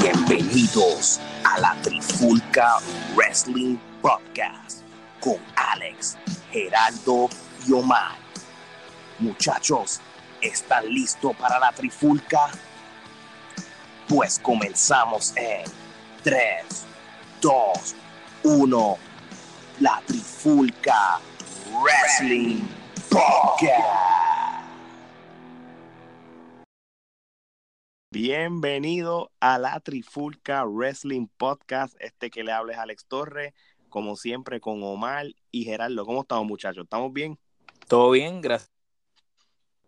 Bienvenidos a la Trifulca Wrestling Podcast con Alex, Geraldo y Omar. Muchachos, ¿están listos para la Trifulca? Pues comenzamos en 3, 2, 1. La Trifulca Wrestling Podcast. Bienvenido a la Trifulca Wrestling Podcast. Este que le hables Alex Torres, como siempre con Omar y Gerardo. ¿Cómo estamos, muchachos? ¿Estamos bien? Todo bien, gracias.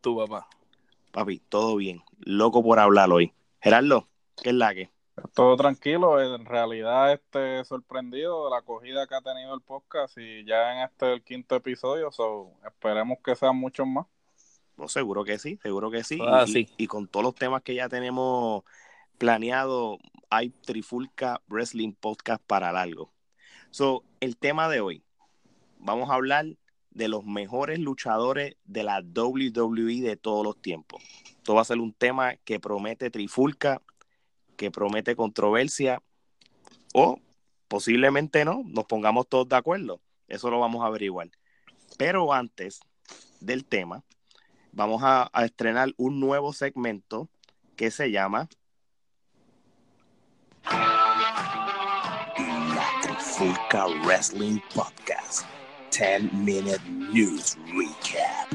Tu papá. Papi, todo bien. Loco por hablar hoy. Gerardo, ¿qué es la que? Todo tranquilo, en realidad este sorprendido de la acogida que ha tenido el podcast y ya en este el quinto episodio, so, esperemos que sean muchos más. No, seguro que sí, seguro que sí. Ah, y, sí. y con todos los temas que ya tenemos planeado, hay Trifulca Wrestling Podcast para largo. So, el tema de hoy, vamos a hablar de los mejores luchadores de la WWE de todos los tiempos. Esto va a ser un tema que promete Trifulca, que promete controversia, o posiblemente no, nos pongamos todos de acuerdo. Eso lo vamos a averiguar. Pero antes del tema, vamos a, a estrenar un nuevo segmento que se llama La Trifulca Wrestling Podcast 10 Minute News Recap.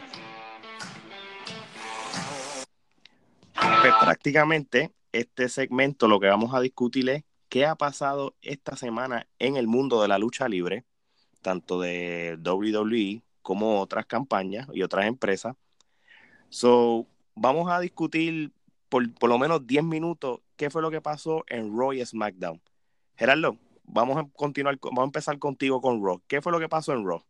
Pues prácticamente este segmento lo que vamos a discutir es qué ha pasado esta semana en el mundo de la lucha libre, tanto de WWE como otras campañas y otras empresas. So, vamos a discutir por, por lo menos 10 minutos qué fue lo que pasó en Raw SmackDown. Gerardo, vamos a continuar, con- vamos a empezar contigo con Raw. ¿Qué fue lo que pasó en Raw?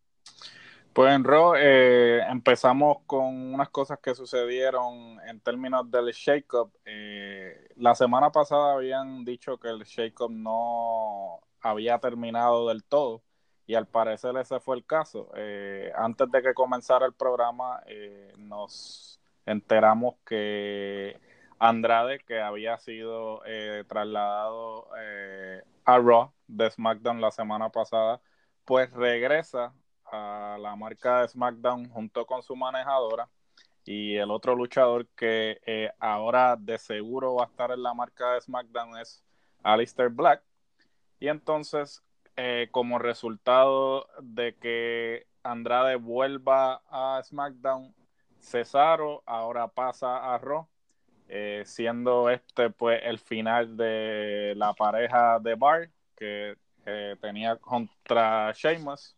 Pues en Raw eh, empezamos con unas cosas que sucedieron en términos del shake-up. Eh, la semana pasada habían dicho que el shake-up no había terminado del todo y al parecer ese fue el caso. Eh, antes de que comenzara el programa eh, nos enteramos que Andrade, que había sido eh, trasladado a Raw de SmackDown la semana pasada, pues regresa a la marca de SmackDown junto con su manejadora y el otro luchador que ahora de seguro va a estar en la marca de SmackDown es Alistair Black y entonces eh, como resultado de que Andrade vuelva a SmackDown Cesaro ahora pasa a Raw eh, siendo este pues el final de la pareja de Bar que eh, tenía contra Sheamus.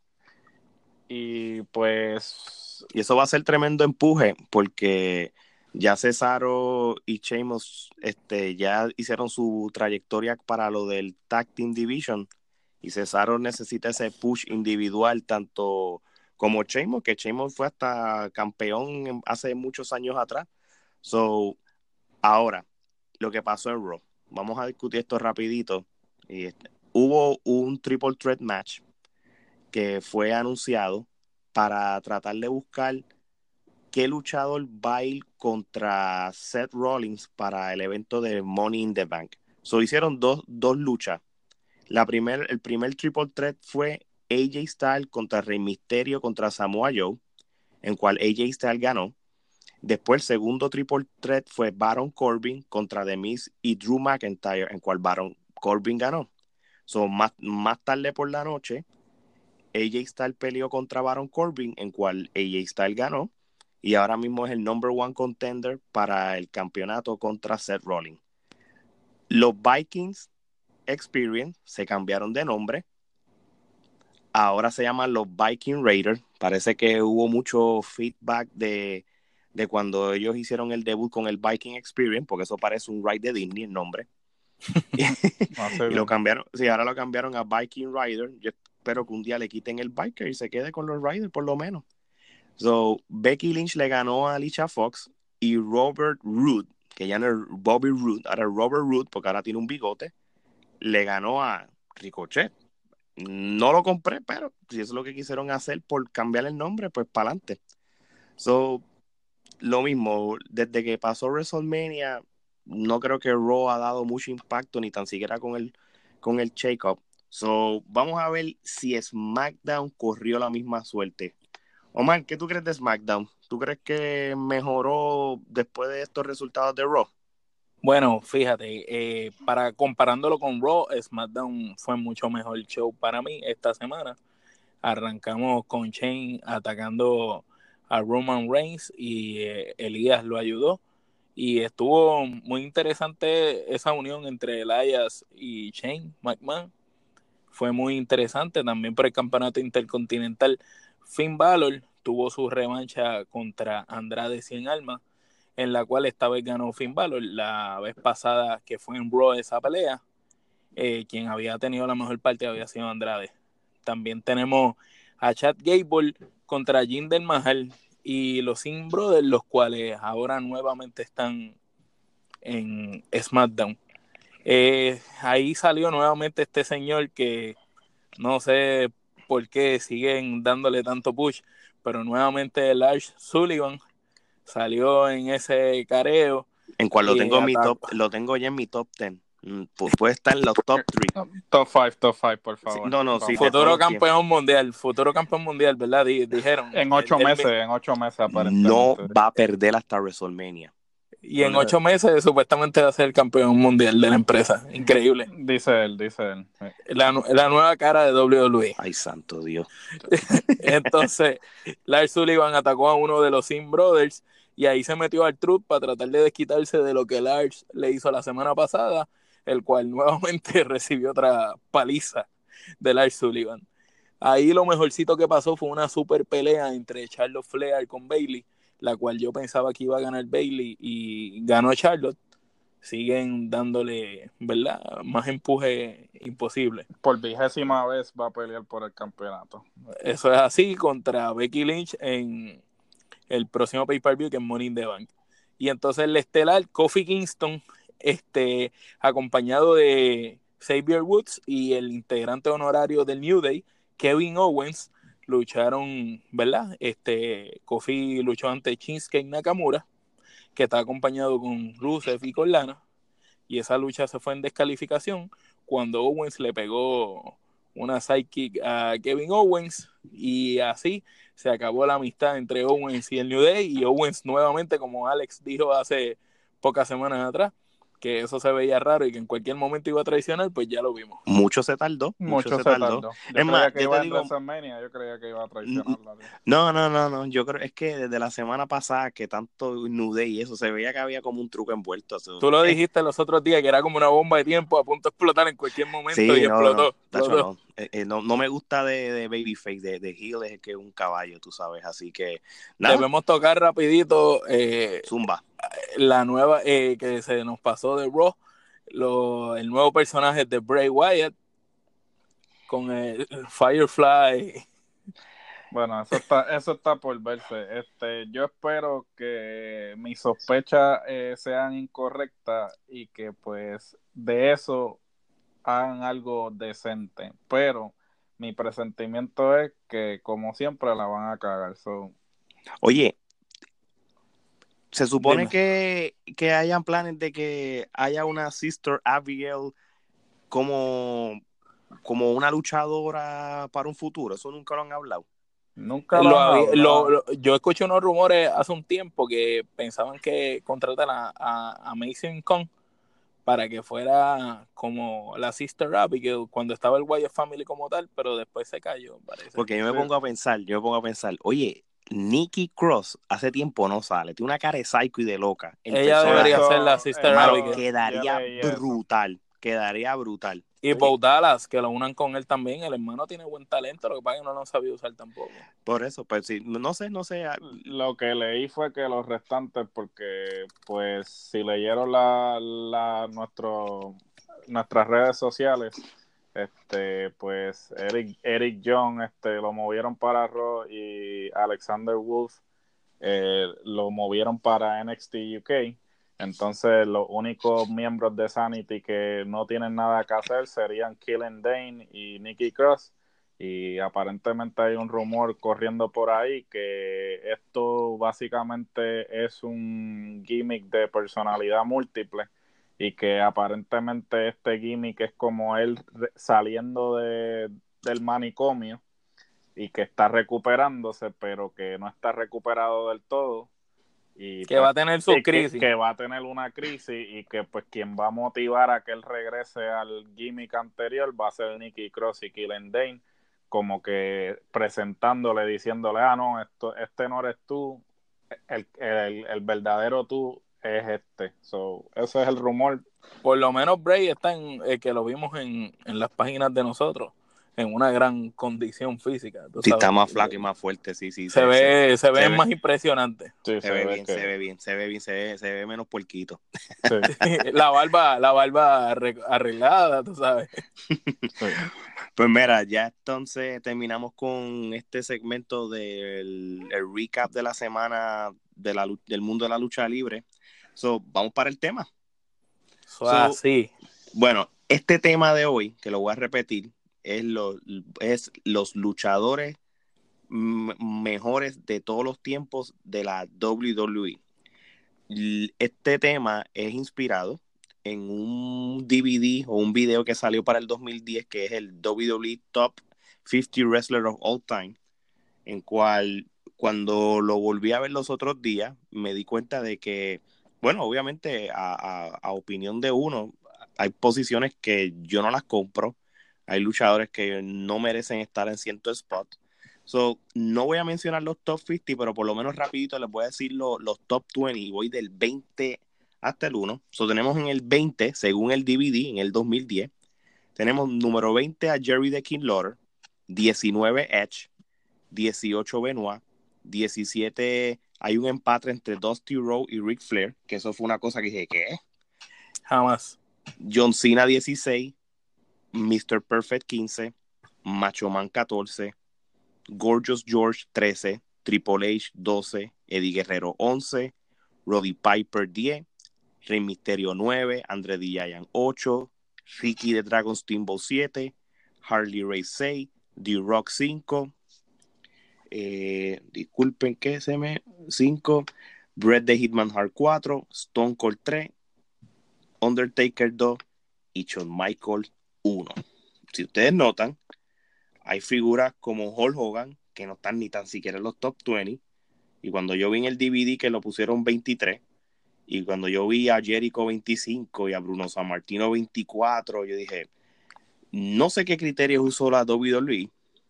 Y pues Y eso va a ser tremendo empuje porque ya Cesaro y Sheamus este, ya hicieron su trayectoria para lo del Tag Team Division y Cesaro necesita ese push individual tanto como Sheamus, que Sheamus fue hasta campeón hace muchos años atrás. So, ahora, lo que pasó en Raw. Vamos a discutir esto rapidito. Hubo un triple threat match que fue anunciado para tratar de buscar qué luchador va a contra Seth Rollins para el evento de Money in the Bank. So hicieron dos, dos luchas. La primer, el primer triple threat fue AJ Styles contra Rey Misterio contra Samoa Joe, en cual AJ Styles ganó. Después el segundo triple threat fue Baron Corbin contra The Miz y Drew McIntyre, en cual Baron Corbin ganó. So, más, más tarde por la noche, AJ Styles peleó contra Baron Corbin, en cual AJ Styles ganó. Y ahora mismo es el number one contender para el campeonato contra Seth Rollins. Los Vikings Experience se cambiaron de nombre. Ahora se llaman los Viking Raiders. Parece que hubo mucho feedback de, de cuando ellos hicieron el debut con el Viking Experience, porque eso parece un ride de Disney el nombre. Y lo cambiaron, sí, ahora lo cambiaron a Viking Rider. Yo espero que un día le quiten el biker y se quede con los Riders por lo menos. So, Becky Lynch le ganó a Alicia Fox y Robert Roode, que ya no es Bobby Roode, ahora es Robert Roode, porque ahora tiene un bigote, le ganó a Ricochet. No lo compré, pero si eso es lo que quisieron hacer por cambiar el nombre, pues para adelante. So, lo mismo, desde que pasó WrestleMania, no creo que Raw ha dado mucho impacto ni tan siquiera con el, con el shake-up. So, vamos a ver si SmackDown corrió la misma suerte. Omar, ¿qué tú crees de SmackDown? ¿Tú crees que mejoró después de estos resultados de Raw? Bueno, fíjate, eh, para comparándolo con Raw, SmackDown fue mucho mejor show para mí esta semana. Arrancamos con Shane atacando a Roman Reigns y eh, Elías lo ayudó. Y estuvo muy interesante esa unión entre Elias y Shane McMahon. Fue muy interesante también por el campeonato intercontinental. Finn Balor tuvo su revancha contra Andrade Cien Almas en la cual esta vez ganó Finn Balor. La vez pasada que fue en Raw esa pelea, eh, quien había tenido la mejor parte había sido Andrade. También tenemos a Chad Gable contra Jinder Mahal y los Sin Brothers, los cuales ahora nuevamente están en SmackDown. Eh, ahí salió nuevamente este señor que no sé por qué siguen dándole tanto push, pero nuevamente Lars Sullivan salió en ese careo. En cual lo tengo en mi top, lo tengo ya en mi top 10. Mm, puede estar en los top 3. Top 5, top 5, por favor. no, no, sí. Futuro campeón mundial, futuro campeón mundial, ¿verdad? dijeron. En ocho meses, en ocho meses aparentemente. No va a perder hasta WrestleMania. Y en ocho meses supuestamente va a ser el campeón mundial de la empresa. Increíble. Dice él, dice él. La, la nueva cara de WWE. Ay, santo Dios. Entonces, Lars Sullivan atacó a uno de los Sim Brothers y ahí se metió al truth para tratar de desquitarse de lo que Lars le hizo la semana pasada, el cual nuevamente recibió otra paliza de Lars Sullivan. Ahí lo mejorcito que pasó fue una super pelea entre Charlotte Flair con Bailey, la cual yo pensaba que iba a ganar Bailey y ganó Charlotte. Siguen dándole, ¿verdad? Más empuje imposible. Por vigésima vez va a pelear por el campeonato. Eso es así contra Becky Lynch en el próximo pay-per-view que es Money in the Bank. Y entonces el estelar, Kofi Kingston, este, acompañado de Xavier Woods y el integrante honorario del New Day, Kevin Owens, lucharon, ¿verdad? Este, Kofi luchó ante Shinsuke Nakamura, que está acompañado con Rusev y con Lana, y esa lucha se fue en descalificación cuando Owens le pegó una sidekick a Kevin Owens y así se acabó la amistad entre Owens y el New Day y Owens nuevamente, como Alex dijo hace pocas semanas atrás, que eso se veía raro y que en cualquier momento iba a traicionar, pues ya lo vimos. Mucho se tardó. Mucho, se, tardó. es más, que iba digo, yo creía que iba a traicionarla. No, no, no, no. Yo creo es que desde la semana pasada que tanto nude y eso se veía que había como un truco envuelto. Tú lo dijiste los otros días que era como una bomba de tiempo a punto de explotar en cualquier momento y explotó. Eh, eh, no, no, me gusta de, de Babyface, de, de Hill es que es un caballo, tú sabes. Así que debemos tocar rapidito. Eh, Zumba la nueva eh, que se nos pasó de Raw, el nuevo personaje de Bray Wyatt con el Firefly. Bueno, eso está, eso está por verse. Este, yo espero que mis sospechas eh, sean incorrectas y que pues de eso hagan algo decente. Pero mi presentimiento es que como siempre la van a cagar. Oye, se supone que, que hayan planes de que haya una Sister Abigail como, como una luchadora para un futuro. Eso nunca lo han hablado. Nunca lo, Yo escuché unos rumores hace un tiempo que pensaban que contratan a, a, Mason Kong para que fuera como la Sister Abigail cuando estaba el Wyatt Family como tal, pero después se cayó, parece. Porque yo me pongo a pensar, yo me pongo a pensar, oye, Nikki Cross hace tiempo no sale, tiene una cara de psycho y de loca. Ella debería ser la Sister Abigail. Quedaría brutal, quedaría brutal. Y Bo Dallas, que lo unan con él también. El hermano tiene buen talento, lo que pasa es que no lo han sabido usar tampoco. Por eso, pues sí, no sé, no sé. Lo que leí fue que los restantes, porque pues si leyeron la, la nuestro, nuestras redes sociales, este, pues Eric, Eric John este, lo movieron para Raw y Alexander Wolf eh, lo movieron para NXT UK. Entonces, los únicos miembros de Sanity que no tienen nada que hacer serían Killen Dane y Nikki Cross. Y aparentemente hay un rumor corriendo por ahí que esto básicamente es un gimmick de personalidad múltiple y que aparentemente este gimmick es como él saliendo de, del manicomio y que está recuperándose, pero que no está recuperado del todo. Y que va a tener su crisis. Que, va a tener una crisis y que pues quien va a motivar a que él regrese al gimmick anterior va a ser Nicky Cross y Killen Dane, como que presentándole, diciéndole, ah, no, esto, este no eres tú, el, el, verdadero tú es este. So, ese es el rumor. Por lo menos Bray está en, eh, que lo vimos en, en las páginas de nosotros en una gran condición física. Sí, está más flaco y más fuerte, sí, sí. Se, ve, se, ve, más impresionante. se, ve bien, se ve bien, se ve bien, se ve, se ve menos puerquito. la barba, la barba arreglada, tú sabes. Pues mira, ya entonces terminamos con este segmento del recap de la semana de la, del mundo de la lucha libre. So, vamos para el tema. So, sí. Bueno, este tema de hoy, que lo voy a repetir, es, es los luchadores mejores de todos los tiempos de la WWE. Este tema es inspirado en un DVD o un video que salió para el 2010 que es el WWE Top 50 Wrestler of All Time, en cual cuando lo volví a ver los otros días me di cuenta de que, bueno, obviamente a opinión de uno, hay posiciones que yo no las compro, hay luchadores que no merecen estar en cierto spot. So, no voy a mencionar los top 50, pero por lo menos rapidito les voy a decir los top 20 y voy del 20 hasta el 1. So, tenemos en el 20, según el DVD, en el 2010, tenemos número 20 a Jerry the King Lawler, 19 Edge, 18 Benoit, 17 hay un empate entre Dusty Rowe y Ric Flair, que eso fue una cosa que dije, ¿qué? Jamás. John Cena 16, Mr. Perfect 15, Macho Man 14, Gorgeous George 13, Triple H 12, Eddie Guerrero 11, Roddy Piper 10, Rey Misterio 9, André Giant 8, Ricky de Dragon Steamboat 7, Harley Ray 6, D-Rock 5, eh, disculpen que se me 5, Brett the Hitman Hard 4, Stone Cold 3, Undertaker 2 y Shawn Michael uno. Si ustedes notan, hay figuras como Hulk Hogan que no están ni tan siquiera en los top 20. Y cuando yo vi en el DVD que lo pusieron 23, y cuando yo vi a Jericho 25 y a Bruno San Martino 24, yo dije, no sé qué criterios usó la WWE.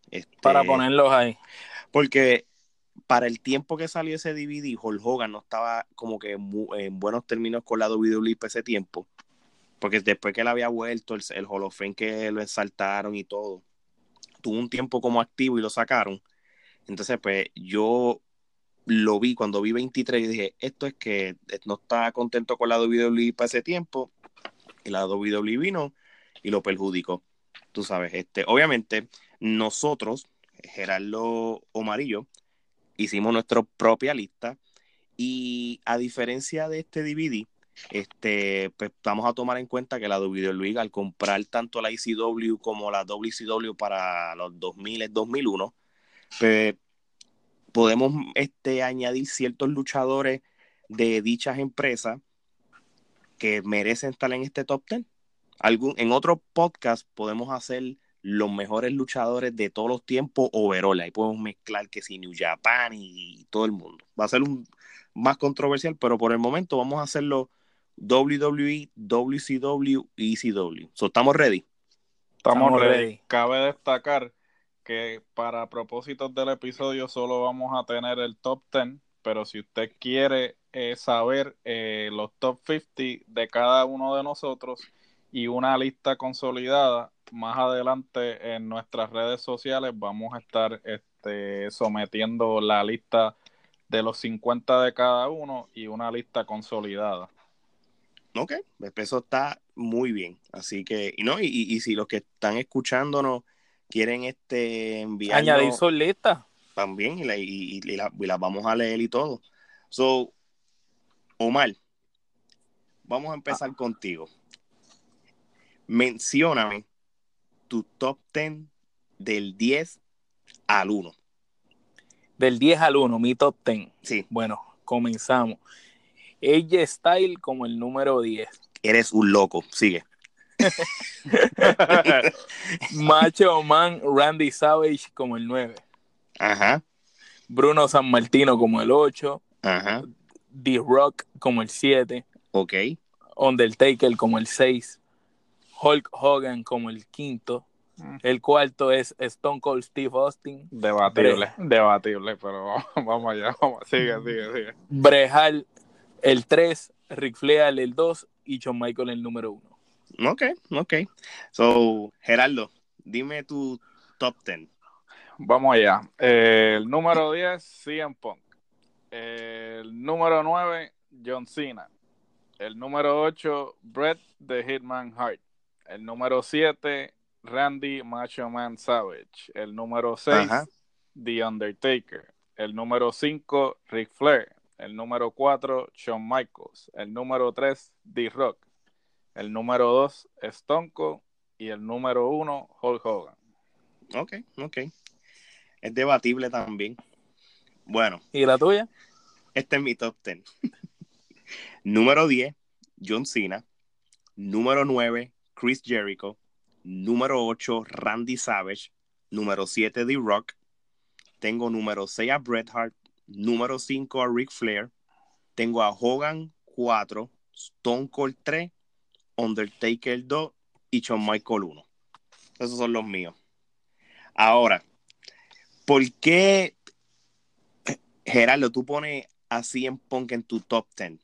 Este, para ponerlos ahí. Porque para el tiempo que salió ese DVD, Hulk Hogan no estaba como que en buenos términos con la WWE para ese tiempo porque después que él había vuelto, el, el Hall que lo exaltaron y todo, tuvo un tiempo como activo y lo sacaron. Entonces, pues yo lo vi cuando vi 23 y dije, esto es que no está contento con la WWE para ese tiempo, y la WWE vino y lo perjudicó. Tú sabes, este, obviamente, nosotros, Gerardo Omarillo, hicimos nuestra propia lista y a diferencia de este DVD, este, pues vamos a tomar en cuenta que la WWE al comprar tanto la ICW como la WCW para los 2000 2001, pues podemos este, añadir ciertos luchadores de dichas empresas que merecen estar en este top 10. Algún, en otro podcast podemos hacer los mejores luchadores de todos los tiempos overall. Ahí podemos mezclar que si New Japan y, y todo el mundo. Va a ser un más controversial, pero por el momento vamos a hacerlo WWE, WCW y ECW. ¿Estamos ready? Estamos, ready. Cabe destacar que para propósitos del episodio solo vamos a tener el top 10, pero si usted quiere eh, saber eh, los top 50 de cada uno de nosotros y una lista consolidada, más adelante en nuestras redes sociales vamos a estar este, sometiendo la lista de los 50 de cada uno y una lista consolidada. Ok, eso está muy bien. Así que, y no, y, y, si los que están escuchándonos quieren este enviar. Añadir su lista. También, y, las la vamos a leer y todo. So, Omar, vamos a empezar contigo. Mencióname tu top 10 del 10 al 1. Del 10 al 1, mi top 10. Sí. Bueno, comenzamos. Ella Style como el número 10. Eres un loco. Sigue. Macho Man Randy Savage como el 9. Ajá. Bruno San Martino como el 8. Ajá. D-Rock como el 7. Ok. Undertaker como el 6. Hulk Hogan como el quinto. Mm. El cuarto es Stone Cold Steve Austin. Debatible, debatible, pero vamos, vamos allá, vamos, sigue, sigue, sigue. Brejal el 3. Ric Flair el 2. Y Shawn Michael el número 1. Ok, ok. So, Gerardo, dime tu top 10. Vamos allá. Eh, el número 10, CM Punk. El número 9, John Cena. El número 8, Bret The Hitman Hart. El número 7, Randy Macho Man Savage. El número 6, Ajá. The Undertaker. El número 5, Ric Flair. El número 4, Shawn Michaels. El número 3, D-Rock. El número 2, Stone Cold. Y el número 1, Hulk Hogan. Ok, ok. Es debatible también. Bueno, ¿Y la tuya? este es mi top 10. Número 10, John Cena. Número 9, Chris Jericho. Número 8, Randy Savage. Número 7, The Rock. Tengo número 6 a Bret Hart. Número 5 a Ric Flair. Tengo a Hogan 4, Stone Cold 3, Undertaker 2 y Shawn Michael 1. Esos son los míos. Ahora, ¿por qué, Gerardo, tú pones a CM Punk en tu top 10?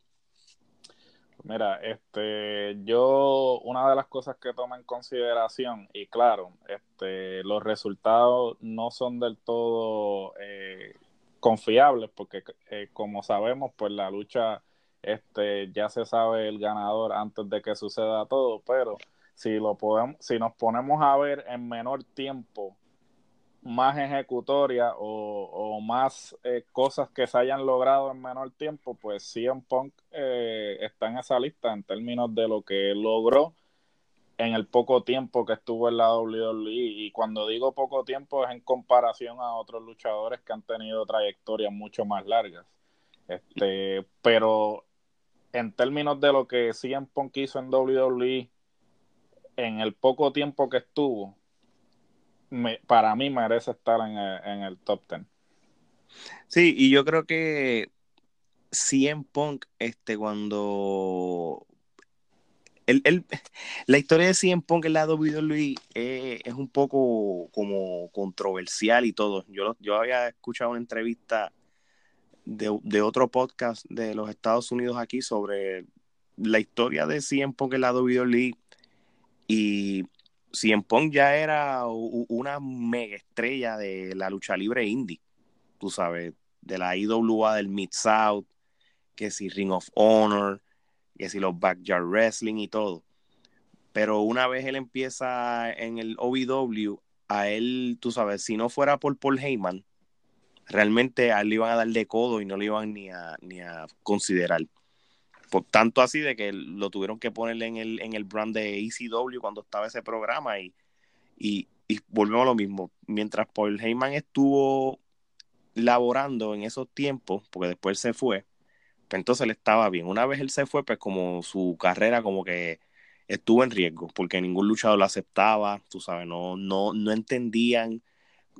Mira, este, yo, una de las cosas que tomo en consideración, y claro, este, los resultados no son del todo eh, confiables, porque eh, como sabemos, pues la lucha, este, ya se sabe el ganador antes de que suceda todo, pero si lo podemos, si nos ponemos a ver en menor tiempo más ejecutoria o, o más eh, cosas que se hayan logrado en menor tiempo, pues CM Punk eh, está en esa lista en términos de lo que logró en el poco tiempo que estuvo en la WWE. Y cuando digo poco tiempo es en comparación a otros luchadores que han tenido trayectorias mucho más largas. Este, pero en términos de lo que CM Punk hizo en WWE en el poco tiempo que estuvo, me, para mí merece estar en el, en el, top 10. Sí, y yo creo que CM Punk, este, cuando el, el, la historia de CM Punk en la WWE eh, es un poco como controversial y todo. Yo, yo había escuchado una entrevista de, de, otro podcast de los Estados Unidos aquí sobre la historia de CM Punk en la WWE y CM Punk ya era una mega estrella de la lucha libre indie, tú sabes, de la IWA del Mid South, que si Ring of Honor, que si los Backyard Wrestling y todo. Pero una vez él empieza en el OVW, a él, tú sabes, si no fuera por Paul Heyman, realmente a él le iban a dar de codo y no le iban ni a, ni a considerar. Tanto así de que lo tuvieron que ponerle en el, en el brand de ECW cuando estaba ese programa y, y, y volvemos a lo mismo. Mientras Paul Heyman estuvo laborando en esos tiempos, porque después se fue, pues entonces él estaba bien. Una vez él se fue, pues como su carrera como que estuvo en riesgo, porque ningún luchador lo aceptaba, tú sabes, no, no, no entendían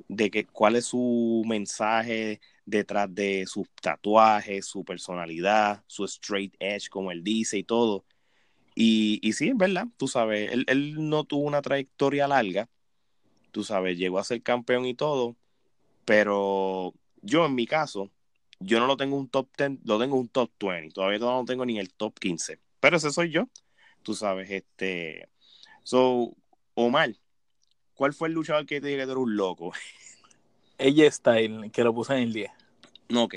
de que, cuál es su mensaje detrás de sus tatuajes, su personalidad, su straight edge, como él dice y todo. Y, y sí, es verdad, tú sabes, él, él, no tuvo una trayectoria larga, tú sabes, llegó a ser campeón y todo, pero yo en mi caso, yo no lo tengo un top 10, lo tengo un top 20, todavía no tengo ni el top 15, pero ese soy yo, tú sabes, este, so, Omar, ¿cuál fue el luchador que te dije que era un loco? Ella Style, que lo puse en el 10. Ok.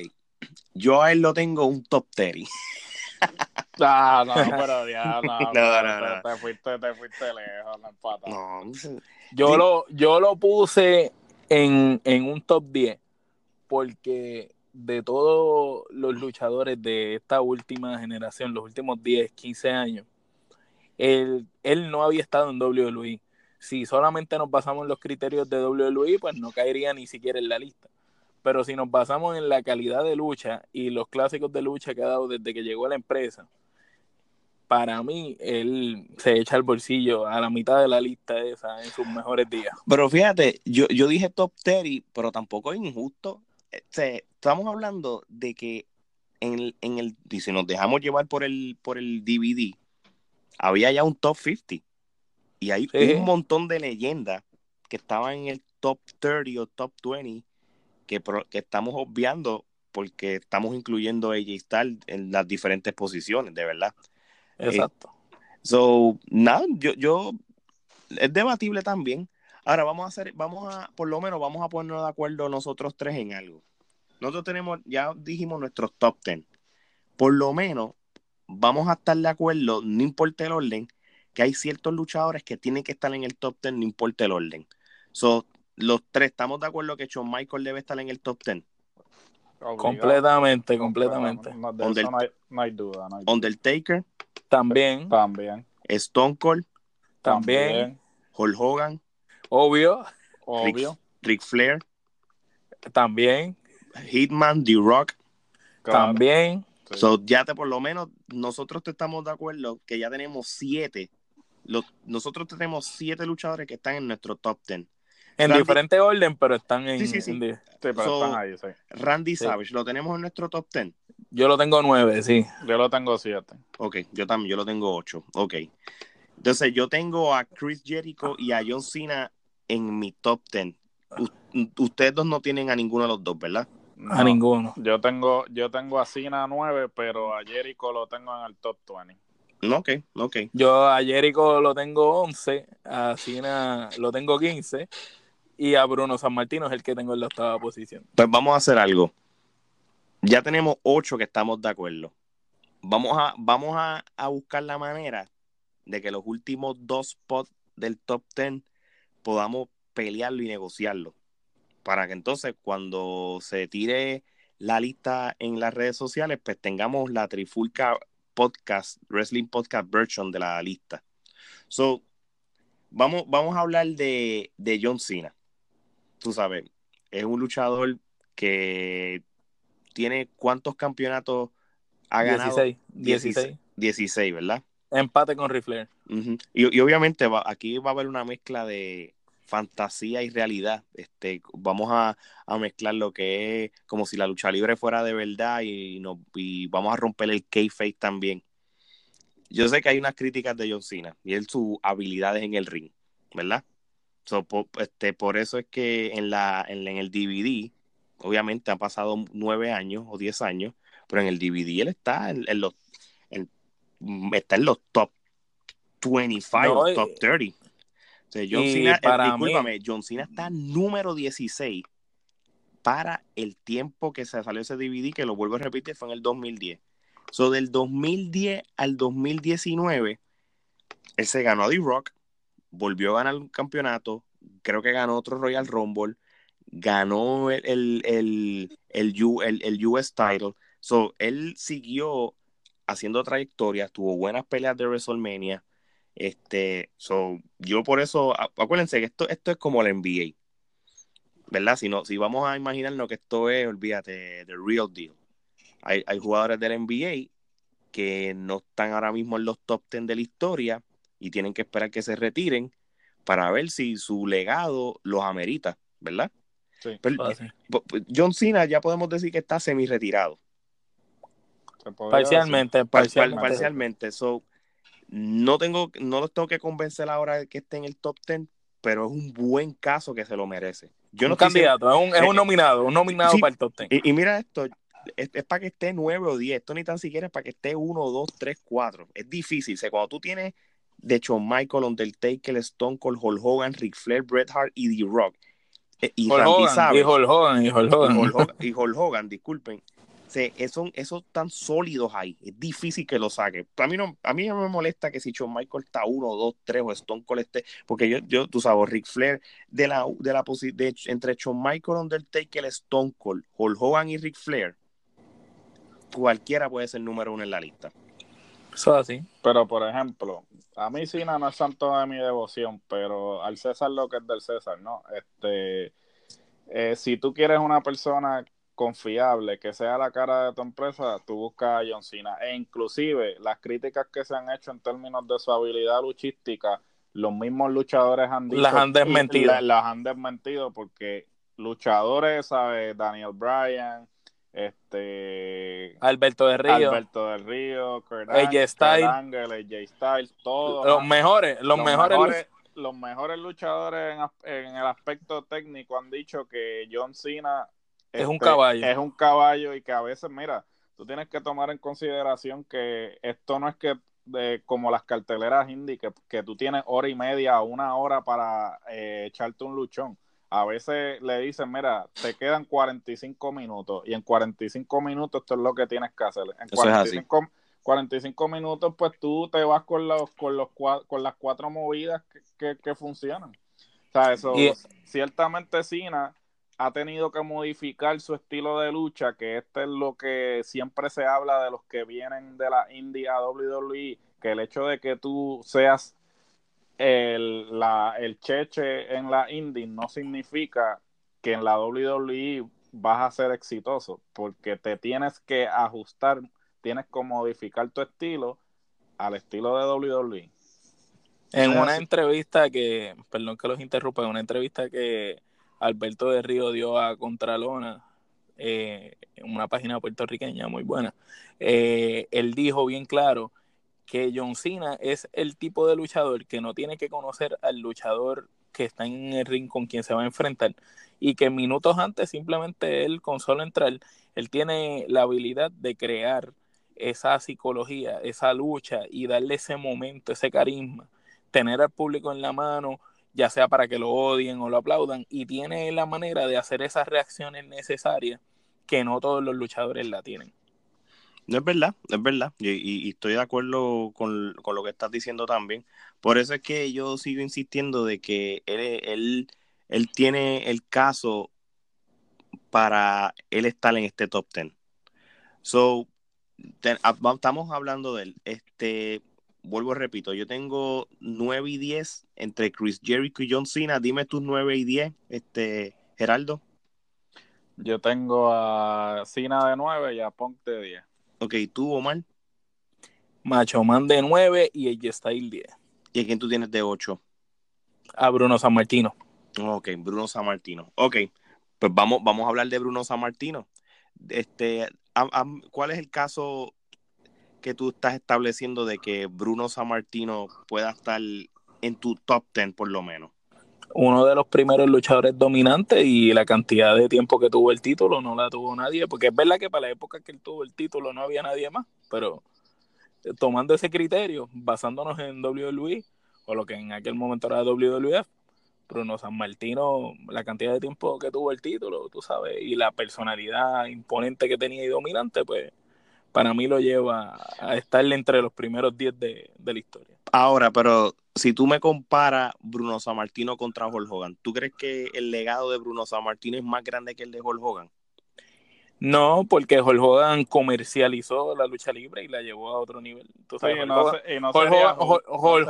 Yo a él lo tengo un top 30. Ah, no, pero ya, no, no, pero no, te, no. te fuiste, te fuiste lejos, no empata. No, Yo, Sí. lo, yo lo puse en, en un top 10 porque de todos los luchadores de esta última generación, los últimos 10, 15 años, él, él no había estado en WWE. Si solamente nos basamos en los criterios de WWE, pues no caería ni siquiera en la lista. Pero si nos basamos en la calidad de lucha y los clásicos de lucha que ha dado desde que llegó a la empresa, para mí, él se echa el bolsillo a la mitad de la lista esa en sus mejores días. Pero fíjate, yo, yo dije top 30, pero tampoco es injusto. Este, estamos hablando de que en el, en el, si nos dejamos llevar por el, por el DVD, había ya un top 50. Y hay Sí. un montón de leyendas que estaban en el top 30 o top 20 que, que estamos obviando porque estamos incluyendo a AJ Styles en las diferentes posiciones, de verdad. Exacto. So, nada, yo, yo, es debatible también. Ahora vamos a hacer, vamos a, por lo menos vamos a ponernos de acuerdo nosotros tres en algo. Nosotros tenemos, ya dijimos nuestros top 10. Por lo menos vamos a estar de acuerdo, no importa el orden, que hay ciertos luchadores que tienen que estar en el top 10, no importa el orden. So, los tres, ¿estamos de acuerdo que Shawn Michael debe estar en el top 10? Obligado. completamente, completamente. No, no hay, no hay duda. No hay duda. Undertaker, También, También. Stone Cold, también, Hulk Hogan, obvio, Obvio. Ric Flair, también, Hitman, The Rock. claro, también. sí. So, ya te por lo menos nosotros te estamos de acuerdo que ya tenemos siete. Los- nosotros tenemos siete luchadores que están en nuestro top 10. En Randy- diferente orden, pero están en. Sí, sí, sí. en Sí, pero So- están ahí, sí. Randy Sí. Savage, ¿lo tenemos en nuestro top 10? Yo lo tengo nueve, sí. Yo lo tengo siete. Ok, yo también, yo lo tengo ocho. Ok. Entonces, yo tengo a Chris Jericho y a John Cena en mi top 10. U- ustedes dos no tienen a ninguno de los dos, ¿verdad? A No. ninguno. Yo tengo, yo tengo a Cena 9, pero a Jericho lo tengo en el top 20. No, ok, ok. Yo a Jericho lo tengo 11, a Cena lo tengo 15 y a Bruno San Martino es el que tengo en la octava posición. Pues vamos a hacer algo. Ya tenemos ocho que estamos de acuerdo. Vamos a, vamos a, a buscar la manera de que los últimos dos spots del top 10 podamos pelearlo y negociarlo. Para que entonces cuando se tire la lista en las redes sociales, pues tengamos la Trifulca Podcast, Wrestling Podcast version de la lista. So, vamos, vamos a hablar de, de John Cena. Tú sabes, es un luchador que tiene cuántos campeonatos ha ganado 16, 16. 16, ¿verdad? Empate con Rifler. Y, y obviamente va- aquí va a haber una mezcla de fantasía y realidad. Este, vamos a, a mezclar lo que es como si la lucha libre fuera de verdad y, no, y vamos a romper el kayfabe también. Yo sé que hay unas críticas de John Cena y él sus habilidades en el ring, ¿verdad? So, po- este, por eso es que en, la, en, en el DVD, obviamente han pasado nueve años o diez años, pero en el DVD él está en, en los en- está en los top 25 No, top 30. O sea, John Cena, eh, para discúlpame, John Cena está número 16 para el tiempo que se salió ese DVD, que lo vuelvo a repetir, fue en el 2010. So, del 2010 al 2019, él se ganó a D-Rock, volvió a ganar un campeonato, creo que ganó otro Royal Rumble, ganó el, el, el, el, U- el- el US title. So, él siguió haciendo trayectoria, tuvo buenas peleas de WrestleMania. Este, so, yo por eso, acuérdense que esto, esto es como la NBA, ¿verdad? Si, no, si vamos a imaginarnos que esto es, olvídate, the real deal. Hay, hay jugadores del NBA que no están ahora mismo en los top 10 de la historia y tienen que esperar que se retiren para ver si su legado los amerita, ¿verdad? Sí. Pero, John Cena ya podemos decir que está semi retirado. Parcialmente, Par- par- parcialmente. parcialmente. So, no tengo, no los tengo que convencer ahora de que esté en el top 10, pero es un buen caso que se lo merece. Yo no un diciendo- candidato, es un, es un nominado, un nominado sí. para el top 10. y, y mira esto, es, es para que esté 9 o 10, esto ni tan siquiera es para que esté 1, 2, 3, 4. Es difícil, o sea, cuando tú tienes de hecho Michael, Undertaker, Stone Cold, Hulk Hogan, Ric Flair, Bret Hart y The Rock. eh, y Hulk Randy Hogan, Savage, y Hulk Hogan, y Hulk y Hogan. Hulk Hogan, y Hulk Hogan, disculpen. O sea, esos, esos tan sólidos ahí. Es difícil que lo saque. A mí no, a mí no me molesta que si Shawn Michael está uno, dos, tres o Stone Cold esté, porque yo, yo tú sabes, Ric Flair de la, de la de, entre Shawn Michael, Undertaker, Stone Cold, Hulk Hogan y Ric Flair, cualquiera puede ser número uno en la lista. Eso es así. Pero, por ejemplo, a mí Cena no es santo de mi devoción, pero al César lo que es del César, ¿no? Este, eh, si tú quieres una persona confiable, que sea la cara de tu empresa, tú buscas a John Cena. E inclusive las críticas que se han hecho en términos de su habilidad luchística, los mismos luchadores han dicho... Las han desmentido. las han desmentido porque luchadores, ¿sabes? Daniel Bryan, este... Alberto de Río. Alberto del Río, AJ Styles. Styles, todos. Los mejores, los, mejores, los mejores luchadores en, en, el aspecto técnico han dicho que John Cena es un este, caballo. Es un caballo y que a veces, mira, tú tienes que tomar en consideración que esto no es que de, como las carteleras indie, que, que tú tienes hora y media o una hora para eh, echarte un luchón. A veces le dicen, mira, te quedan 45 minutos y en 45 minutos esto es lo que tienes que hacer. En 45, 45 minutos, pues tú te vas con, los, con, los, con las cuatro movidas que, que, funcionan. O sea, eso, ciertamente Cena ha tenido que modificar su estilo de lucha, que este es lo que siempre se habla de los que vienen de la indie a WWE, que el hecho de que tú seas el, la, el cheche en la indie no significa que en la WWE vas a ser exitoso, porque te tienes que ajustar, tienes que modificar tu estilo al estilo de WWE. En una entrevista que, perdón que los interrumpa, en una entrevista que Alberto de Río dio a Contralona, eh, una página puertorriqueña muy buena, eh, él dijo bien claro que John Cena es el tipo de luchador que no tiene que conocer al luchador que está en el ring con quien se va a enfrentar y que minutos antes simplemente él con solo entrar, él tiene la habilidad de crear esa psicología, esa lucha y darle ese momento, ese carisma, tener al público en la mano, ya sea para que lo odien o lo aplaudan, y tiene la manera de hacer esas reacciones necesarias que no todos los luchadores la tienen. No es verdad, es verdad, y, estoy de acuerdo con, lo que estás diciendo también. Por eso es que yo sigo insistiendo de que él, él, él tiene el caso para él estar en este top 10. So, ah, estamos hablando de él. Este, vuelvo repito, yo tengo 9 y 10 entre Chris Jericho y John Cena. Dime tus 9 y 10, este, Geraldo. Yo tengo a Cena de 9 y a Punk de 10. Ok, ¿tú, Omar? Macho Man de 9 y AJ Style 10. ¿Y a quién tú tienes de 8? A Bruno San Martino. Ok, Bruno San Martino. Ok, pues vamos, vamos a hablar de Bruno San Martino. Este, ¿Cuál es el caso que tú estás estableciendo de que Bruno Sammartino pueda estar en tu top 10 por lo menos? Uno de los primeros luchadores dominantes y la cantidad de tiempo que tuvo el título no la tuvo nadie, porque es verdad que para la época que él tuvo el título no había nadie más, pero eh, tomando ese criterio, basándonos en WWE o lo que en aquel momento era WWF, Bruno San Martino, la cantidad de tiempo que tuvo el título, tú sabes, y la personalidad imponente que tenía y dominante, pues para mí lo lleva a estar entre los primeros 10 de, la historia. Ahora, pero si tú me comparas Bruno Sammartino contra Hulk Hogan, ¿tú crees que el legado de Bruno Sammartino es más grande que el de Hulk Hogan? No, porque Hulk Hogan comercializó la lucha libre y la llevó a otro nivel. Hulk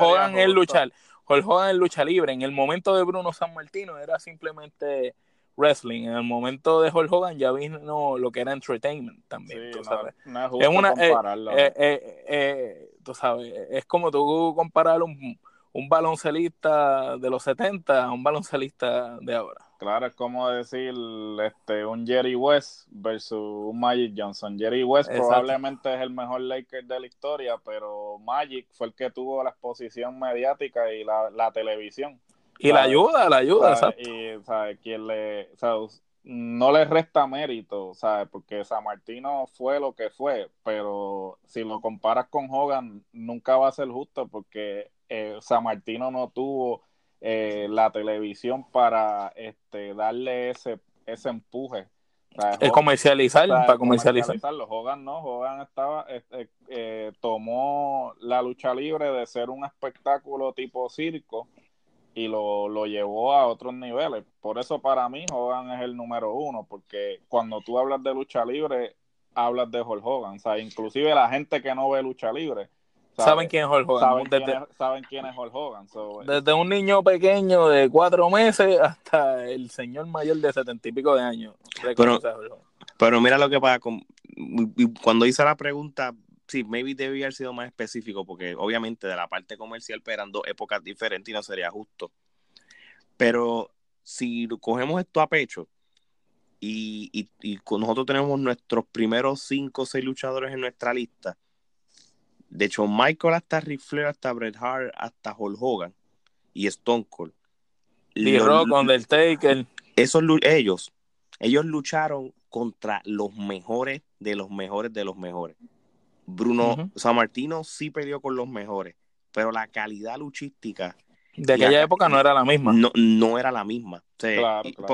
Hogan es luchar. Hulk Hogan es lucha libre. En el momento de Bruno Sammartino era simplemente wrestling. En el momento de Hulk Hogan ya vino lo que era entertainment también, tú sabes. es, una, eh, eh, eh, tú sabes, es como tú comparar un, un baloncelista de los 70 a un baloncelista de ahora. Claro, es como decir este un Jerry West versus un Magic Johnson. Jerry West probablemente es el mejor Laker de la historia, pero Magic fue el que tuvo la exposición mediática y la, la televisión. Y la ayuda, la ayuda, Y, Quien le, no le resta mérito, ¿sabes? Porque San Martino fue lo que fue, pero si lo comparas con Hogan, nunca va a ser justo porque eh, San Martino no tuvo eh, la televisión para este, darle ese, ese empuje. Es comercializar, para comercializar. Hogan no, Hogan estaba, este, eh, tomó la lucha libre de ser un espectáculo tipo circo y lo, lo, llevó a otros niveles. Por eso para mí Hogan es el número uno, porque cuando tú hablas de lucha libre, hablas de Hulk Hogan. O sea, inclusive la gente que no ve lucha libre. ¿Saben quién es Hulk Hogan? Saben, quién, es, saben quién es Hulk Hogan. desde un niño pequeño de cuatro meses hasta el señor mayor de setenta y pico de años. Pero, Pero mira lo que pasa con. Cuando hice la pregunta, sí, maybe debía haber sido más específico, porque obviamente de la parte comercial pues, eran dos épocas diferentes y no sería justo. Pero si cogemos esto a pecho y, y, y nosotros tenemos nuestros primeros cinco o seis luchadores en nuestra lista, de hecho, Michael hasta Ric Flair, hasta Bret Hart, hasta Hulk Hogan y Stone Cold. D-Rock, Undertaker. Esos, ellos, ellos lucharon contra los mejores de los mejores de los mejores. Bruno San Martino sí peleó con los mejores, pero la calidad luchística de aquella época no era la misma. No, no era la misma.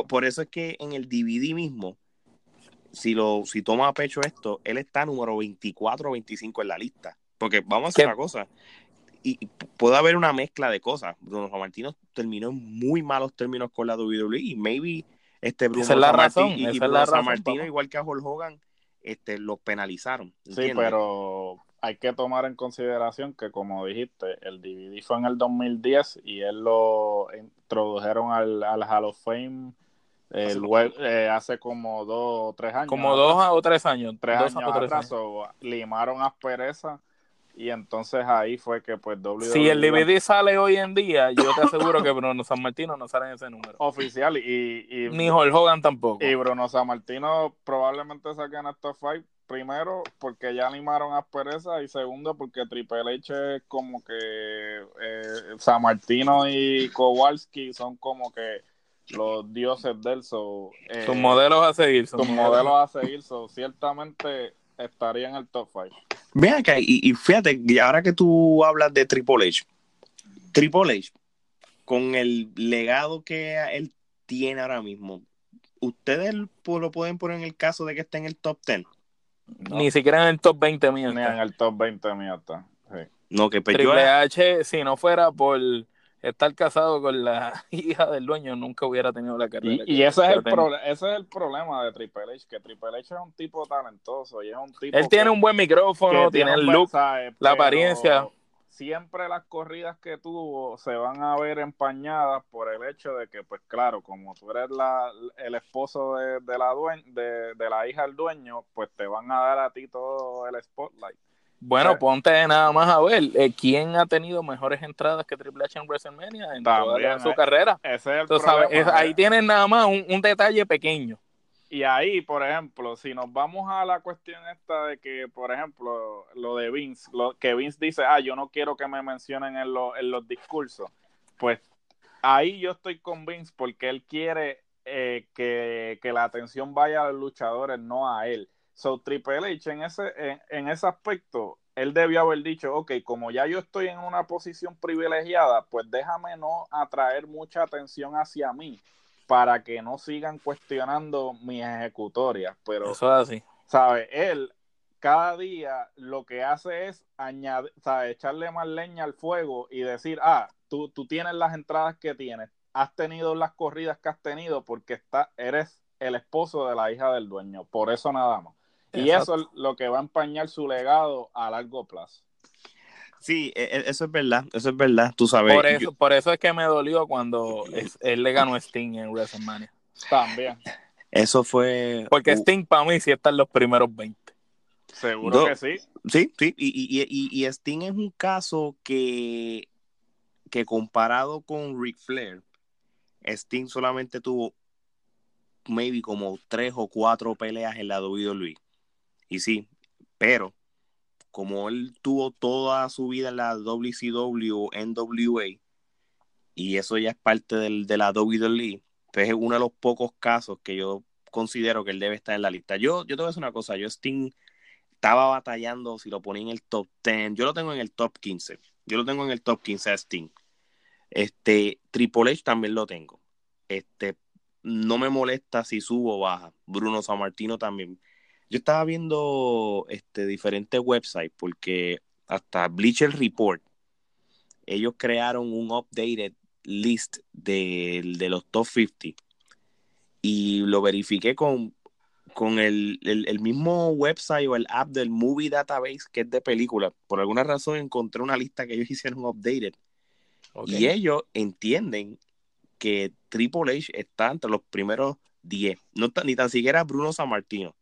Por, eso es que en el DVD mismo, si lo si toma a pecho esto, él está número 24 o 25 en la lista. Porque vamos a hacer una cosa. Y, puede haber una mezcla de cosas. Bruno Martino terminó en muy malos términos con la WWE y maybe este Bruno San Martín, y, Bruno San Martino, igual que a Hulk Hogan, este, los penalizaron. Sí, pero hay que tomar en consideración que, como dijiste, el DVD fue en el 2010 y él lo introdujeron al, al Hall of Fame el web, eh, hace como dos o tres años. Como dos o tres años. Tres años atrás, limaron aspereza y entonces ahí fue que pues WWE... Si el DVD sale hoy en día, yo te aseguro que Bruno San Martino no sale en ese número. Oficial y... y Ni Hulk Hogan tampoco. Y Bruno San Martino probablemente saquen estos five primero porque ya animaron aspereza y segundo porque Triple H es como que eh, San Martino y Kowalski son como que los dioses del so, eh, sus modelos a seguir sus modelos a seguir so, ciertamente estaría en el top 5 Vean acá, y, y, fíjate, ahora que tú hablas de Triple H, Triple H, con el legado que él tiene ahora mismo, ¿ustedes lo pueden poner en el caso de que esté en el top 10? Ni siquiera en el top 20 mío. Ni en el top 20 mío está. No, que pues Triple H, si no fuera por estar casado con la hija del dueño nunca hubiera tenido la carrera. Y, ese, es el ese es el problema de Triple H, que Triple H es un tipo talentoso y es un tipo... Él tiene un buen micrófono, tiene el look, la apariencia. Siempre las corridas que tuvo se van a ver empañadas por el hecho de que, pues claro, como tú eres la, el esposo de, de la de, de la hija del dueño, pues te van a dar a ti todo el spotlight. Bueno, ponte nada más a ver eh, quién ha tenido mejores entradas que Triple H en WrestleMania en toda su carrera. Ese es el ahí tienen nada más un, detalle pequeño. Y ahí, por ejemplo, si nos vamos a la cuestión esta de que, por ejemplo, lo de Vince, lo, que Vince dice, ah, yo no quiero que me mencionen en, en los discursos, pues ahí yo estoy con Vince porque él quiere eh, que, que la atención vaya a los luchadores, no a él. So Triple H en ese, en, ese aspecto, él debió haber dicho, ok, como ya yo estoy en una posición privilegiada, pues déjame no atraer mucha atención hacia mí para que no sigan cuestionando mis ejecutorias. Pero, Eso es así. ¿sabe? Él cada día lo que hace es añadir, ¿sabe? echarle más leña al fuego y decir, ah, tú, tú tienes las entradas que tienes, has tenido las corridas que has tenido porque está, eres el esposo de la hija del dueño, por eso nada más. Y eso es lo que va a empañar su legado a largo plazo. Sí, e, e, eso es verdad, eso es verdad, tú sabes. Por eso, por eso es que me dolió cuando él le ganó a Sting en WrestleMania. También. Eso fue... Porque Sting para mí sí está en los primeros 20. Seguro que sí. Sí, sí, y, y, y, Sting es un caso que, que comparado con Ric Flair, Sting solamente tuvo maybe como tres o cuatro peleas en la WWE. Sí, pero como él tuvo toda su vida en la WCW, NWA, y eso ya es parte del, de la WWE, pues es uno de los pocos casos que yo considero que él debe estar en la lista. Yo, yo te voy a decir una cosa, yo Sting estaba batallando si lo ponía en el top 10, yo lo tengo en el top 15, yo lo tengo en el top 15 a Sting. Este, Triple H también lo tengo. Este, no me molesta si subo o baja. Bruno Sammartino también. Yo estaba viendo este, diferentes websites porque hasta Bleacher Report, ellos crearon un updated list de, los top 50 y lo verifiqué con, con el, mismo website o el app del Movie Database que es de películas. Por alguna razón encontré una lista que ellos hicieron updated. Y ellos entienden que Triple H está entre los primeros 10. No, ni tan siquiera Bruno Sammartino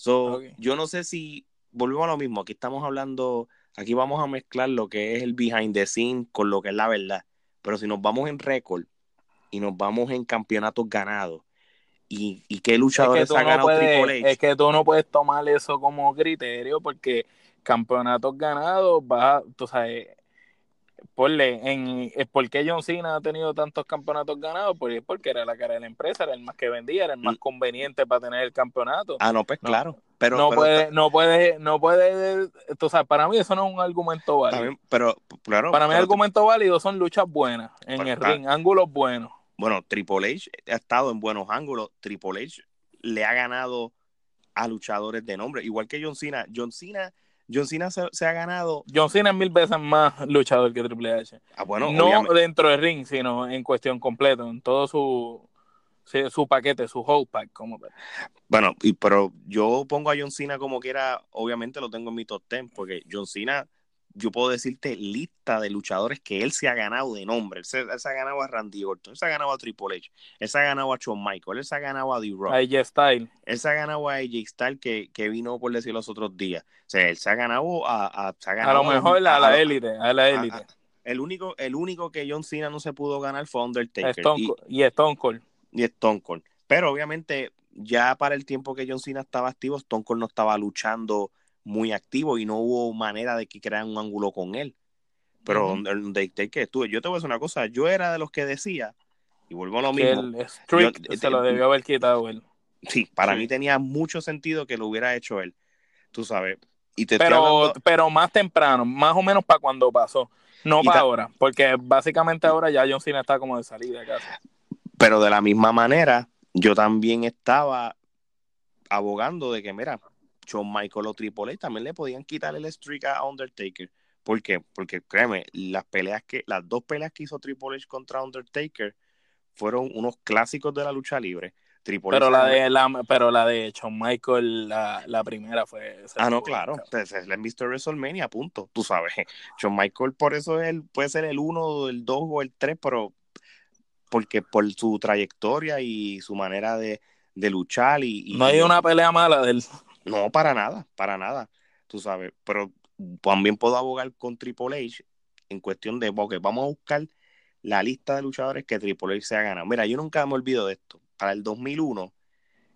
So, Yo no sé si, volvemos a lo mismo, aquí estamos hablando, aquí vamos a mezclar lo que es el behind the scene con lo que es la verdad. Pero si nos vamos en récord y nos vamos en campeonatos ganados, y, y qué luchadores ha ganado Triple H. Es que tú no puedes tomar eso como criterio porque campeonatos ganados, va, tú sabes, ponle, en, es porque John Cena ha tenido tantos campeonatos ganados, pues es porque era la cara de la empresa, era el más que vendía, era el más mm. conveniente para tener el campeonato. Ah, no, pues claro. Pero, no puede, no puede, no puede, tú sabes, para mí eso no es un argumento válido. pero, claro. Para mí el argumento válido son luchas buenas en el ring, ángulos buenos. Bueno, Triple H ha estado en buenos ángulos. Triple H le ha ganado a luchadores de nombre, igual que John Cena. John Cena, John Cena se, ha ganado. John Cena es mil veces más luchador que Triple H. Ah, bueno, no dentro del ring, sino en cuestión completo, en todo su su paquete, su whole pack, como Bueno, y pero yo pongo a John Cena como quiera, obviamente lo tengo en mi top 10, porque John Cena yo puedo decirte lista de luchadores que él se ha ganado de nombre. Él se, ha ganado a Randy Orton, él se ha ganado a Triple H, él se ha ganado a Shawn Michael, él se ha ganado a D-Rock. A AJ Styles. Él se ha ganado a AJ Styles que, que, vino por decir los otros días. O sea, él se ha ganado a... A, a lo mejor a, la élite, a la élite. El único, el único que John Cena no se pudo ganar fue Undertaker. Stone y, y Stone Cold. Y Stone Cold. Pero obviamente ya para el tiempo que John Cena estaba activo, Stone Cold no estaba luchando muy activo y no hubo manera de que crearan un ángulo con él. Pero donde, que estuve, yo te voy a decir una cosa, yo era de los que decía, y vuelvo a lo mismo. El streak se lo debió haber quitado él. Sí, para mí tenía mucho sentido que lo hubiera hecho él, tú sabes. Y te pero, pero más temprano, más o menos para cuando pasó, no para ahora, porque básicamente ahora ya John Cena está como de salida de casa. Pero de la misma manera, yo también estaba abogando de que, mira, Shawn Michael o Triple H también le podían quitar el streak a Undertaker. ¿Por qué? Porque créeme, las peleas que, las dos peleas que hizo Triple H contra Undertaker fueron unos clásicos de la lucha libre. Triple pero, la de, la, pero la de Shawn Michael, la, la primera fue. Ah, no, claro. Es el Mr. WrestleMania, punto. Tú sabes. Shawn Michael, por eso él puede ser el 1, el 2 o el 3, pero porque por su trayectoria y su manera de, de luchar. Y, no hay una pelea mala del. No, para nada, para nada, tú sabes, pero también puedo abogar con Triple H en cuestión de, ok, vamos a buscar la lista de luchadores que Triple H se ha ganado. Mira, yo nunca me olvido de esto. Para el 2001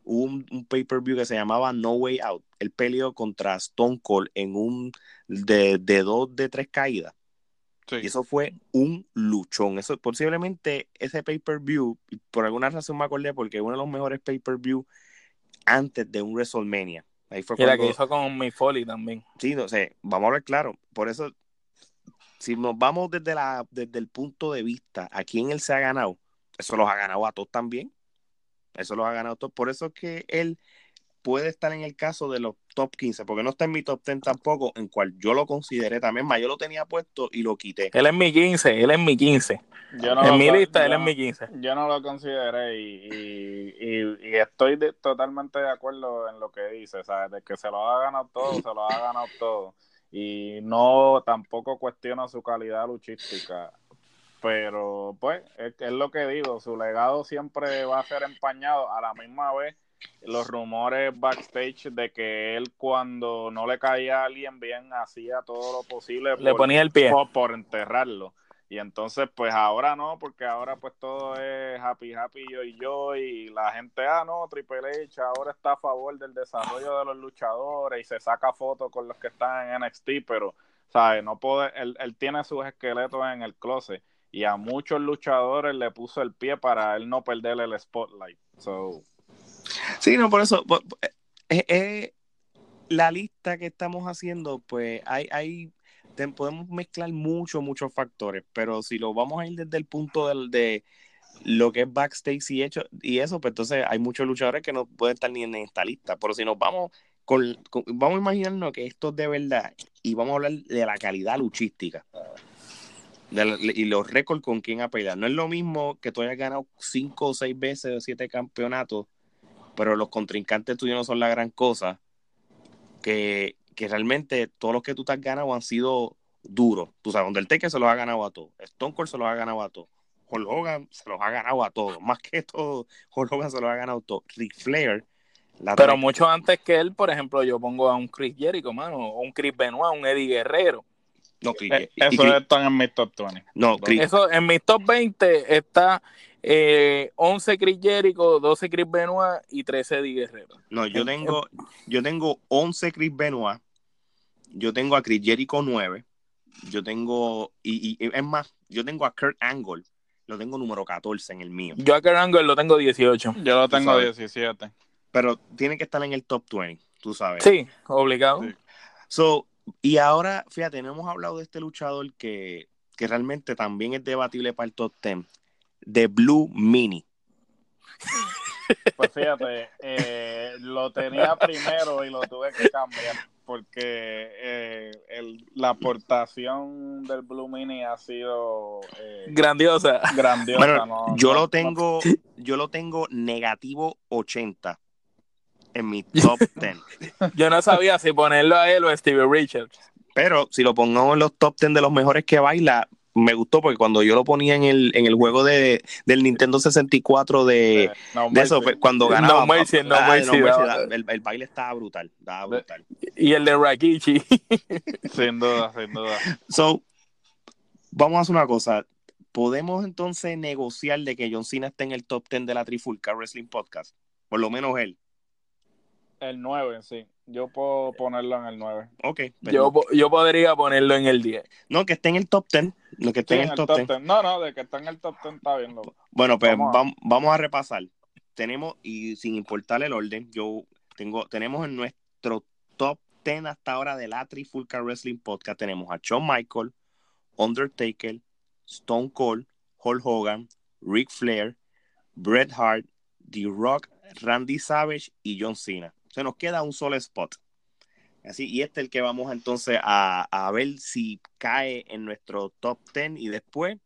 hubo un, pay-per-view que se llamaba No Way Out. Él peleó contra Stone Cold en un de, de dos, de tres caídas. Y eso fue un luchón. Eso posiblemente ese pay-per-view, por alguna razón me acordé porque uno de los mejores pay-per-view antes de un WrestleMania. Ahí fue y la que hizo con mi Foley también. Sí, no sé, vamos a ver claro. Por eso, si nos vamos desde, la, desde el punto de vista a quién él se ha ganado, eso los ha ganado a todos también. Eso los ha ganado a todos. Por eso es que él puede estar en el caso de los top 15, porque no está en mi top 10 tampoco, en cual yo lo consideré también más. Yo lo tenía puesto y lo quité. Él es mi 15, él es mi 15. en mi lista, él es mi 15. Yo no lo consideré y, estoy totalmente de acuerdo en lo que dice, ¿sabes? De que se lo ha ganado todo, se lo ha ganado todo. Y no, tampoco cuestiona su calidad luchística. Pero, pues, es lo que digo, su legado siempre va a ser empañado a la misma vez los rumores backstage de que él cuando no le caía a alguien bien hacía todo lo posible le ponía el pie. por, enterrarlo. Y entonces pues ahora no porque ahora pues todo es happy happy yo y yo y la gente ah no Triple H ahora está a favor del desarrollo de los luchadores y se saca fotos con los que están en NXT pero sabe no puede él, él tiene sus esqueletos en el closet y a muchos luchadores le puso el pie para él no perder el spotlight. So Sí, no, por eso, eh, eh, la lista que estamos haciendo, pues hay, hay podemos mezclar muchos, muchos factores, pero si lo vamos a ir desde el punto del, de lo que es backstage y, hecho, y eso, pues entonces hay muchos luchadores que no pueden estar ni en esta lista, pero si nos vamos con, vamos a imaginarnos que esto es de verdad y vamos a hablar de la calidad luchística y los récords con quién ha peleado. No es lo mismo que tú hayas ganado cinco o seis veces o siete campeonatos pero los contrincantes tuyos no son la gran cosa, que, realmente todos los que tú te has ganado han sido duros. Tú sabes, Undertaker se los ha ganado a todos, Stone Cold se los ha ganado a todos, Hulk Hogan se los ha ganado a todos, más que todo, Hulk Hogan se los ha ganado a todos. Ric Flair Pero mucho antes que él, por ejemplo, yo pongo a un Chris Jericho, mano, o un Chris Benoit, un Eddie Guerrero. No, eh, eso están en mi top 20. No, Eso en mi top 20 está eh, 11 Chris Jericho, 12 Chris Benoit y 13 Eddie Guerrero. No, yo tengo, yo tengo 11 Chris Benoit, yo tengo a Chris Jericho 9, yo tengo, y, y, es más, yo tengo a Kurt Angle, lo tengo número 14 en el mío. Yo a Kurt Angle lo tengo 18. Yo lo tengo 17. Pero tiene que estar en el top 20, tú sabes. Sí, obligado. So, y ahora, fíjate, no hemos hablado de este luchador que, que realmente también es debatible para el top 10, de Blue Mini. Pues fíjate, eh, lo tenía primero y lo tuve que cambiar porque eh, la aportación del Blue Mini ha sido eh, grandiosa. Grandiosa. yo lo tengo, yo lo tengo negativo 80 en mi top 10. Yo no sabía si ponerlo a él o a Stevie Richards. Pero si lo pongo en los top 10 de los mejores que baila, me gustó porque cuando yo lo ponía en el, en el juego de, del Nintendo 64 de, de eso, pues, cuando ganaba, no, el, el, baile estaba brutal, estaba brutal. Y el de Rakichi. sin duda, sin duda. So, vamos a hacer una cosa. ¿Podemos entonces negociar de que John Cena esté en el top 10 de la Trifulca Wrestling Podcast? Por lo menos él. El 9, sí. Yo puedo ponerlo en el 9. Ok. Yo, yo podría ponerlo en el 10. No, que esté en el top 10. Lo que esté en el, top, 10. No, no, de que esté en el top 10 está bien. Bueno, pues vamos a... repasar. Tenemos, y sin importar el orden, yo tengo, tenemos en nuestro top 10 hasta ahora de la Trifulca Wrestling Podcast, tenemos a Shawn Michael, Undertaker, Stone Cold, Hulk Hogan, Ric Flair, Bret Hart, The Rock, Randy Savage y John Cena. Se nos queda un solo spot. Así, y este es el que vamos entonces a, a, ver si cae en nuestro top 10 y después,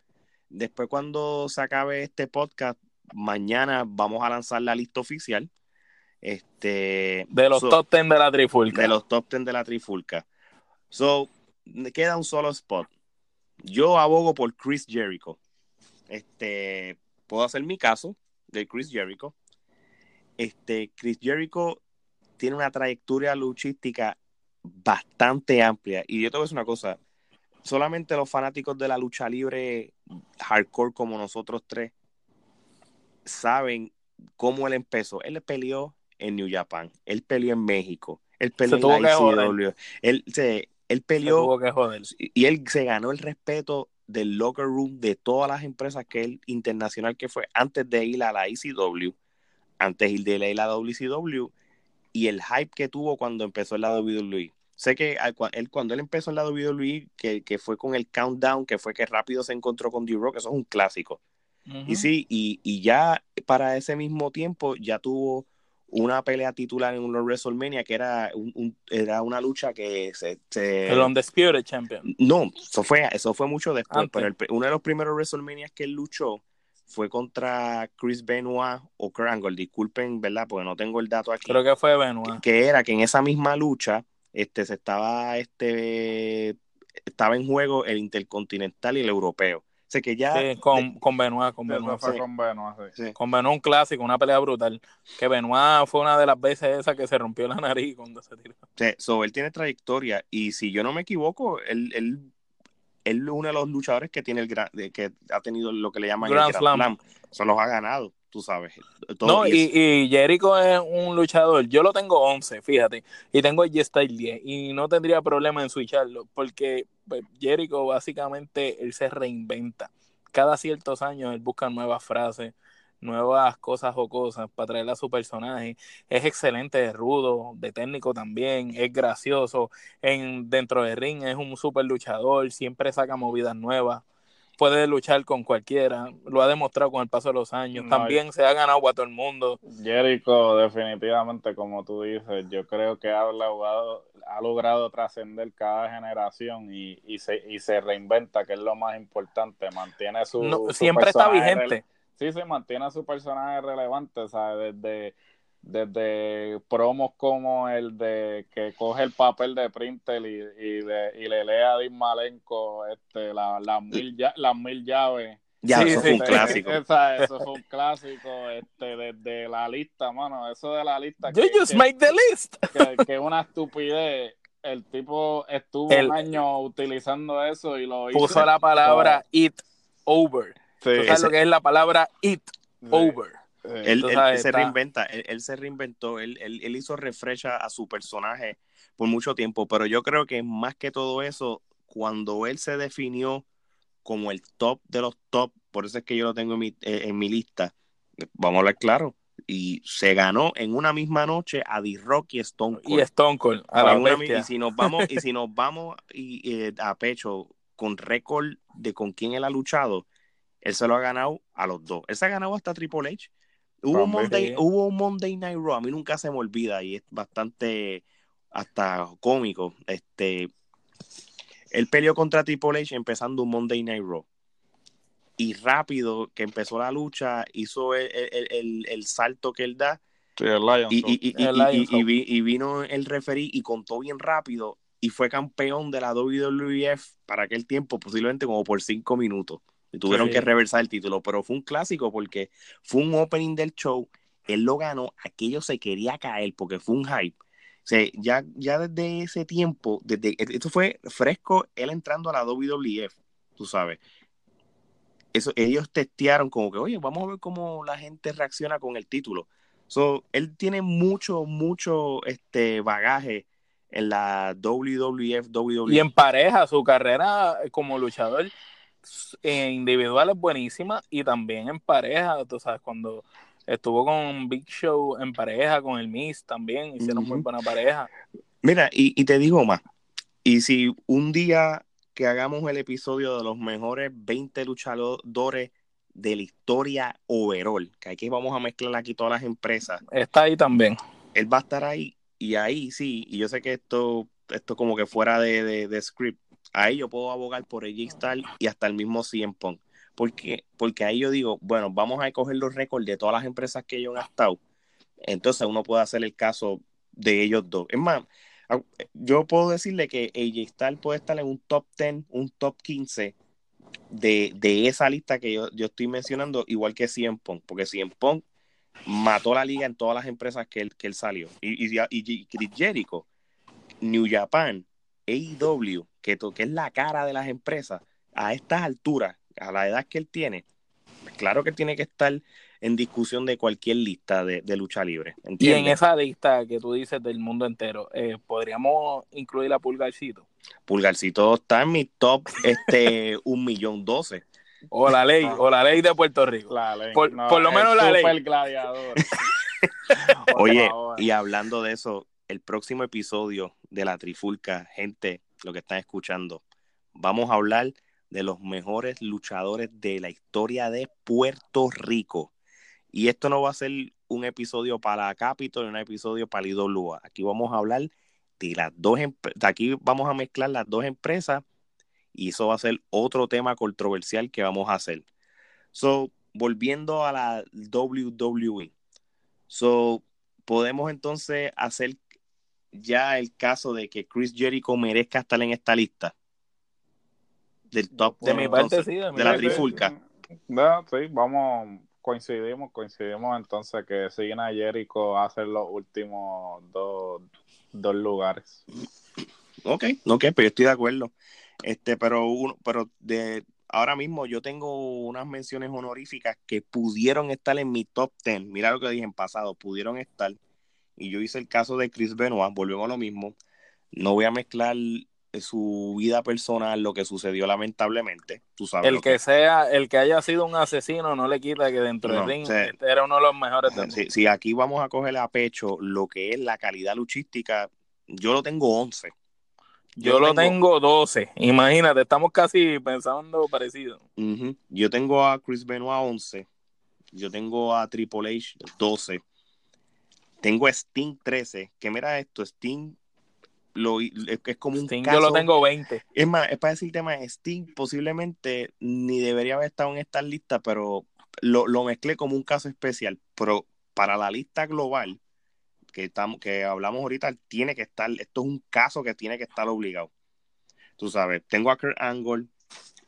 después cuando se acabe este podcast, mañana vamos a lanzar la lista oficial. Este, de los top 10 de la trifulca. De los top 10 de la trifulca. So, queda un solo spot. Yo abogo por Chris Jericho. Este, puedo hacer mi caso de Chris Jericho. Este, Chris Jericho tiene una trayectoria luchística bastante amplia. Y yo te voy a decir una cosa, solamente los fanáticos de la lucha libre hardcore como nosotros tres saben cómo él empezó. Él peleó en New Japan, él peleó en México, él peleó en ICW, él, se, él peleó y él se ganó el respeto del locker room de todas las empresas que él internacional que fue antes de ir a la ICW, antes de ir a la WCW y el hype que tuvo cuando empezó el lado de WWE. Sé que él, cuando él empezó el lado de WWE, que, que, fue con el countdown, que fue que rápido se encontró con D-Rock, eso es un clásico. Y sí, y, y, ya para ese mismo tiempo ya tuvo una pelea titular en un WrestleMania que era, un, era una lucha que se, se... El Undisputed Champion. No, eso fue, eso fue mucho después, pero uno de los primeros WrestleMania que él luchó fue contra Chris Benoit o Kurt disculpen, ¿verdad? Porque no tengo el dato aquí. Creo que fue Benoit. Que, era que en esa misma lucha, este, se estaba, este, estaba en juego el intercontinental y el europeo. O sea que ya... Sí, con, con Benoit, con Benoit. con Benoit, sí. Con Benoit un clásico, una pelea brutal. Que Benoit fue una de las veces esas que se rompió la nariz cuando se tiró. Sí, so, él tiene trayectoria y si yo no me equivoco, él, él él es uno de los luchadores que tiene el que ha tenido lo que le llaman Grand, el Grand Slam. Eso los ha ganado, tú sabes. no, y, Jericho es un luchador. Yo lo tengo 11, fíjate. Y tengo el G-Style 10. Y no tendría problema en switcharlo. Porque pues, Jericho básicamente él se reinventa. Cada ciertos años él busca nuevas frases nuevas cosas o cosas para traerle a su personaje. Es excelente de rudo, de técnico también, es gracioso. En, dentro del ring es un super luchador, siempre saca movidas nuevas. Puede luchar con cualquiera, lo ha demostrado con el paso de los años. también se ha ganado a todo el mundo. Jericho, definitivamente, como tú dices, yo creo que ha logrado, ha logrado trascender cada generación y, y, se, y se reinventa, que es lo más importante. Mantiene su. siempre está vigente sí se mantiene su personaje relevante, o sea, desde, desde promos como el de que coge el papel de Printer y, y, y le lee a Dean Malenko este, las mil, mil llaves Ya, Sí, eso sí, fue un clásico. esa- eso fue un clásico este, desde la lista, mano. Eso de la lista. You que- just que- make the list. que, que una estupidez. El tipo estuvo El- un año utilizando eso y lo hizo. Puso la palabra it over. Sí, ¿Tú sabes ese- lo que es la palabra it sí, over? sí. Él, sabes, se está- reinventa, él, él se reinventó, él, él, él hizo refresh a, su personaje por mucho tiempo, pero yo creo que más que todo eso, cuando él se definió como el top de los top, por eso es que yo lo tengo en mi, eh, en mi lista, vamos a hablar claro, y se ganó en una misma noche a D-Rock y Stone Cold. Y Stone Cold, a la una y si nos vamos, y si nos vamos y, eh, a pecho con récord de con quién él ha luchado, él se lo ha ganado a los dos. Él se ha ganado hasta Triple H. Hubo un. Monday, hubo un Monday Night Raw, a mí nunca se me olvida y es bastante hasta cómico. Este, él peleó contra Triple H empezando un Monday Night Raw. Y rápido que empezó la lucha, hizo el, el- el- el salto que él da Sí, y vino el referí y contó bien rápido y fue campeón de la WWF para aquel tiempo, posiblemente como por cinco minutos. Y tuvieron Sí. que reversar el título, pero fue un clásico porque fue un opening del show, él lo ganó, aquello se quería caer porque fue un hype. O sea, ya, ya desde ese tiempo, desde esto fue fresco, él entrando a la WWF, tú sabes. Eso, ellos testearon como que, oye, vamos a ver cómo la gente reacciona con el título. So, él tiene mucho, mucho este bagaje en la WWF, WWE. Y en pareja, su carrera como luchador eh, individual es buenísima y también en pareja, tú sabes, cuando estuvo con Big Show en pareja, con el Miss también, hicieron muy Ujú. buena pareja. Mira, y, y te digo más, y si un día que hagamos el episodio de los mejores 20 luchadores de la historia overall, que aquí vamos a mezclar aquí todas las empresas, Está ahí también. él va a estar ahí y ahí sí, y yo sé que esto, esto como que fuera de, de, de script, ahí yo puedo abogar por AJ Styles y hasta el mismo CM Punk. Porque, porque ahí yo digo, bueno, vamos a coger los récords de todas las empresas que ellos han estado. Entonces uno puede hacer el caso de ellos dos. Es más, yo puedo decirle que AJ Styles puede estar en un top 10, un top 15 de, de esa lista que yo, yo estoy mencionando, igual que CM Punk, porque CM Punk mató la liga en todas las empresas que él, que él salió. Y, y, y Chris Jericho, New Japan, AEW, que, to- que es la cara de las empresas, a estas alturas, a la edad que él tiene, pues claro que tiene que estar en discusión de cualquier lista de, de lucha libre. Y en esa lista que tú dices del mundo entero, eh, podríamos incluir a Pulgarcito. Pulgarcito está en mi top este un millón doce. O la ley, o la ley de Puerto Rico. La ley. Por- por lo menos la ley. gladiador. Oye, y hablando de eso, el próximo episodio de la Trifulca, gente, lo que están escuchando, vamos a hablar de los mejores luchadores de la historia de Puerto Rico. Y esto no va a ser un episodio para Capitol y un episodio para IWA. Aquí vamos a hablar de las dos empresas. Aquí vamos a mezclar las dos empresas y eso va a ser otro tema controversial que vamos a hacer. So, volviendo a la WWE. So, podemos entonces hacer ya el caso de que Chris Jericho merezca estar en esta lista del top De mi parte, sí. De, la trifulca. No, sí, vamos, coincidimos, coincidimos entonces que siguen a Jericho a hacer los últimos dos, dos lugares. Ok, ok, pero yo estoy de acuerdo. Este, pero uno, pero de ahora mismo yo tengo unas menciones honoríficas que pudieron estar en mi top 10. Mira lo que dije en pasado, pudieron estar. Y yo hice el caso de Chris Benoit, volvemos a lo mismo. No voy a mezclar su vida personal, lo que sucedió lamentablemente. Tú sabes. El que sea, el que haya sido un asesino no le quita que dentro No, del ring era uno de los mejores. Si, si aquí vamos a coger a pecho lo que es la calidad luchística, yo lo tengo 11. Yo, lo tengo 12. Imagínate, estamos casi pensando parecido. Yo tengo a Chris Benoit 11. Yo tengo a Triple H 12. Tengo Sting 13. Que mira esto, Sting lo, es, como un caso. yo lo tengo 20. Es más, es para decirte más, Sting posiblemente ni debería haber estado en esta lista, pero lo, lo mezclé como un caso especial. Pero para la lista global que estamos, que hablamos ahorita, tiene que estar, esto es un caso que tiene que estar obligado. Tú sabes, tengo a Kurt Angle,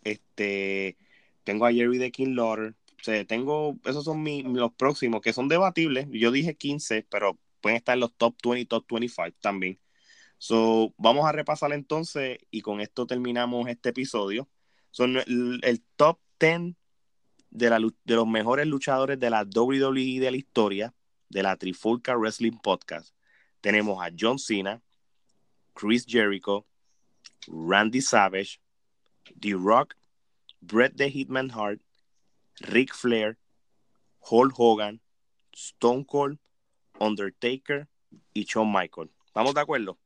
este, tengo a Jerry de King Lauder. O tengo, esos son los próximos, que son debatibles. Yo dije 15, pero pueden estar en los top 20, top 25 también. So, vamos a repasar entonces y con esto terminamos este episodio. Son el, top 10 de, la, de los mejores luchadores de la WWE de la historia, de la Trifulca Wrestling Podcast. Tenemos a John Cena, Chris Jericho, Randy Savage, The Rock, Bret the Hitman Hart, Ric Flair, Hulk Hogan, Stone Cold, Undertaker y Shawn Michael. ¿Estamos de acuerdo?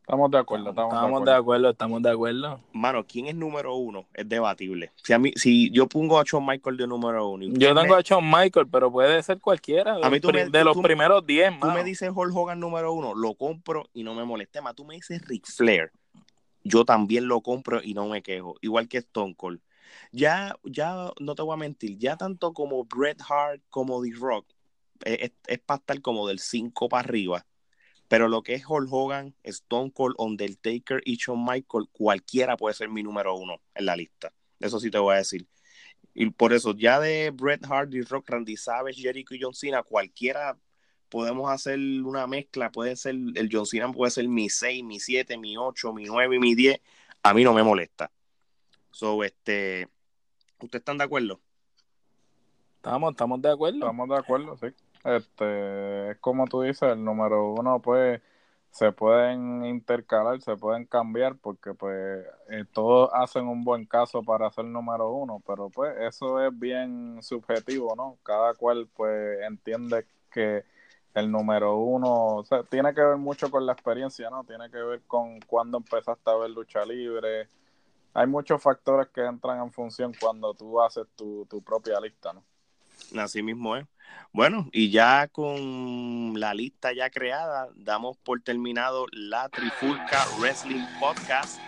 Estamos de acuerdo, estamos, de, acuerdo. estamos de acuerdo. Mano, ¿quién es número uno? Es debatible. Si a mí, si yo pongo a Shawn Michael de número uno. Yo tengo a Shawn Michael, pero puede ser cualquiera. De, a mí tú de los primeros 10, Tú me dices Hulk Hogan número uno, lo compro y no me molesta. Más, tú me dices Ric Flair, yo también lo compro y no me quejo. Igual que Stone Cold. Ya, ya no te voy a mentir, ya tanto como Bret Hart como The Rock, es, es para estar como del 5 para arriba pero lo que es Hulk Hogan, Stone Cold, Undertaker y Shawn Michael, cualquiera puede ser mi número uno en la lista. Eso sí te voy a decir. Y por eso, ya de Bret Hart, y Rock, Randy Savage, Jericho y John Cena, cualquiera podemos hacer una mezcla. Puede ser, el John Cena puede ser mi 6, mi 7, mi 8, mi 9 y mi 10. A mí no me molesta. So, este, ¿ustedes están de acuerdo? Estamos, estamos de acuerdo. Estamos de acuerdo, sí. Este, es como tú dices, el número uno, pues, se pueden intercalar, se pueden cambiar, porque pues eh, todos hacen un buen caso para ser número uno, pero pues eso es bien subjetivo, ¿no? Cada cual pues entiende que el número uno, o sea, tiene que ver mucho con la experiencia, ¿no? Tiene que ver con cuándo empezaste a ver lucha libre. Hay muchos factores que entran en función cuando tú haces tu, tu propia lista, ¿no? Así mismo es. Bueno, y ya con la lista ya creada, damos por terminado la Trifulca Wrestling Podcast.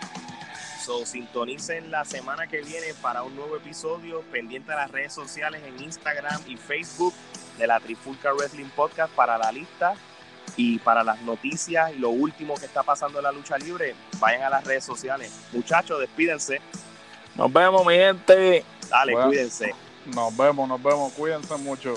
So, sintonicen la semana que viene para un nuevo episodio pendiente de las redes sociales en Instagram y Facebook de la Trifulca Wrestling Podcast para la lista y para las noticias y lo último que está pasando en la lucha libre. Vayan a las redes sociales. Muchachos, despídense. Nos vemos, mi gente. Dale, cuídense. Nos vemos, nos vemos. Cuídense mucho.